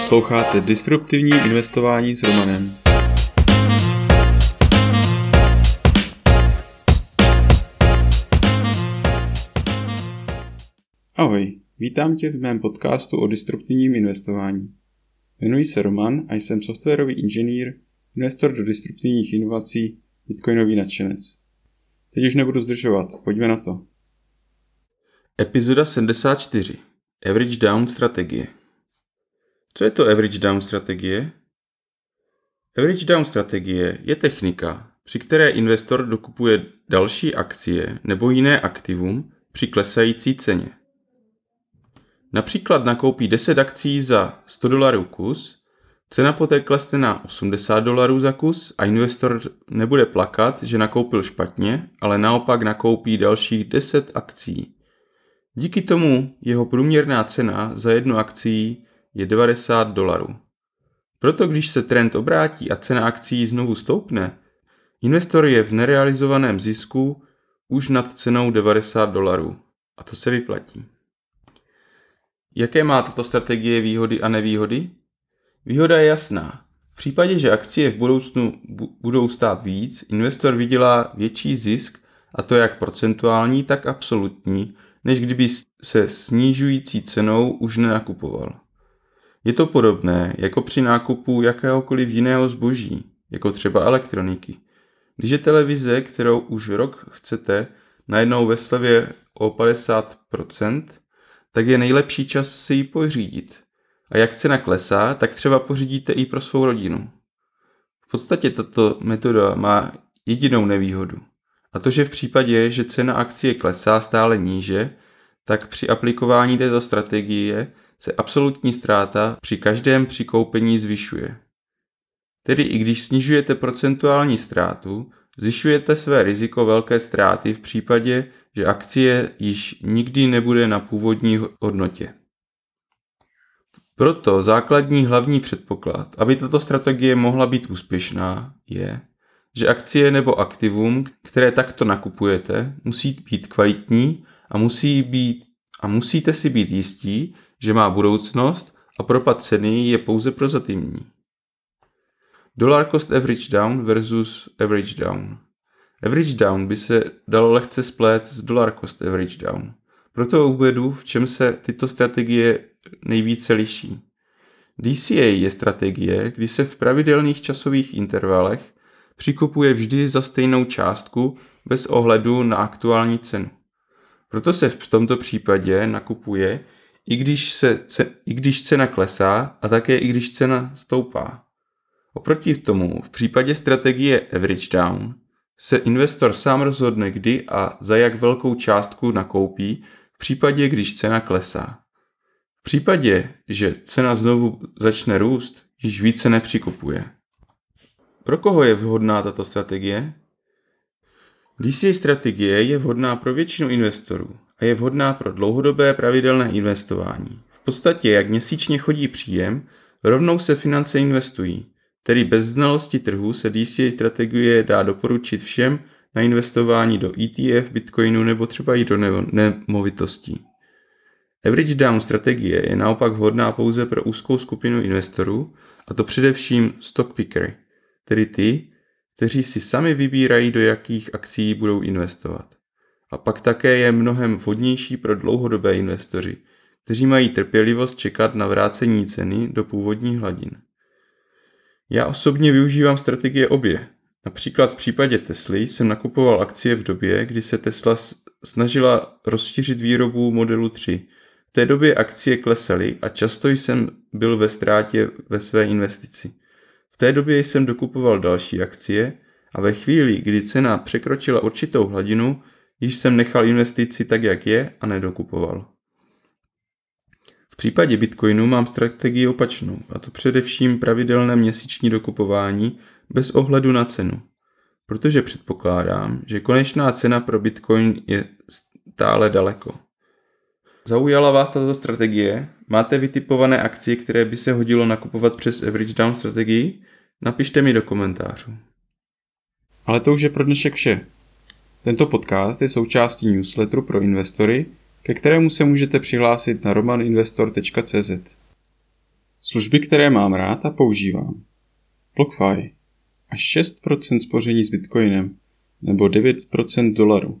Posloucháte Disruptivní investování s Romanem. Ahoj, vítám tě v mém podcastu o disruptivním investování. Jmenuji se Roman a jsem softwarový inženýr, investor do disruptivních inovací, bitcoinový nadšenec. Teď už nebudu zdržovat, pojďme na to. Epizoda 74. Average Down strategie. Co je to Average Down strategie? Average Down strategie je technika, při které investor dokupuje další akcie nebo jiné aktivum při klesající ceně. Například nakoupí 10 akcí za 100 dolarů kus, cena poté klesne na 80 dolarů za kus a investor nebude plakat, že nakoupil špatně, ale naopak nakoupí dalších 10 akcí. Díky tomu jeho průměrná cena za jednu akcí je 90 dolarů. Proto když se trend obrátí a cena akcí znovu stoupne, investor je v nerealizovaném zisku už nad cenou 90 dolarů. A to se vyplatí. Jaké má tato strategie výhody a nevýhody? Výhoda je jasná. V případě, že akcie v budoucnu budou stát víc, investor vydělá větší zisk, a to jak procentuální, tak absolutní, než kdyby se snižující cenou už nenakupoval. Je to podobné jako při nákupu jakéhokoliv jiného zboží, jako třeba elektroniky. Když je televize, kterou už rok chcete, najednou ve slevě o 50%, tak je nejlepší čas si ji pořídit. A jak cena klesá, tak třeba pořídíte i pro svou rodinu. V podstatě tato metoda má jedinou nevýhodu. A to, že v případě, že cena akcie klesá stále níže, tak při aplikování této strategie se absolutní ztráta při každém přikoupení zvyšuje. Tedy i když snižujete procentuální ztrátu, zvyšujete své riziko velké ztráty v případě, že akcie již nikdy nebude na původní hodnotě. Proto základní hlavní předpoklad, aby tato strategie mohla být úspěšná, je, že akcie nebo aktivum, které takto nakupujete, musí být kvalitní a musí být a musíte si být jistí, že má budoucnost a propad ceny je pouze prozatímní. Dollar cost average down versus average down. Average down by se dalo lehce splét s dollar cost average down. Proto uvedu, v čem se tyto strategie nejvíce liší. DCA je strategie, kdy se v pravidelných časových intervalech přikupuje vždy za stejnou částku bez ohledu na aktuální cenu. Proto se v tomto případě nakupuje, i když, se, i když cena klesá a také i když cena stoupá. Oproti tomu v případě strategie average down se investor sám rozhodne kdy a za jak velkou částku nakoupí v případě, když cena klesá. V případě, že cena znovu začne růst, již více nepřikupuje. Pro koho je vhodná tato strategie? DCA strategie je vhodná pro většinu investorů a je vhodná pro dlouhodobé pravidelné investování. V podstatě, jak měsíčně chodí příjem, rovnou se finance investují. Tedy bez znalosti trhu se DCA strategie dá doporučit všem na investování do ETF, Bitcoinu nebo třeba i do nemovitostí. Average down strategie je naopak vhodná pouze pro úzkou skupinu investorů, a to především stock pickery, tedy ty, kteří si sami vybírají, do jakých akcí budou investovat. A pak také je mnohem vhodnější pro dlouhodobé investoři, kteří mají trpělivost čekat na vrácení ceny do původních hladin. Já osobně využívám strategie obě. Například v případě Tesly jsem nakupoval akcie v době, kdy se Tesla snažila rozšířit výrobu modelu 3. V té době akcie klesaly a často jsem byl ve ztrátě ve své investici té době jsem dokupoval další akcie a ve chvíli, kdy cena překročila určitou hladinu, již jsem nechal investici tak, jak je a nedokupoval. V případě Bitcoinu mám strategii opačnou, a to především pravidelné měsíční dokupování bez ohledu na cenu, protože předpokládám, že konečná cena pro Bitcoin je stále daleko. Zaujala vás tato strategie? Máte vytipované akcie, které by se hodilo nakupovat přes average down strategii? Napište mi do komentářů. Ale to už je pro dnešek vše. Tento podcast je součástí newsletteru pro investory, ke kterému se můžete přihlásit na romaninvestor.cz. Služby, které mám rád a používám. BlockFi. Až 6% spoření s Bitcoinem nebo 9% dolaru.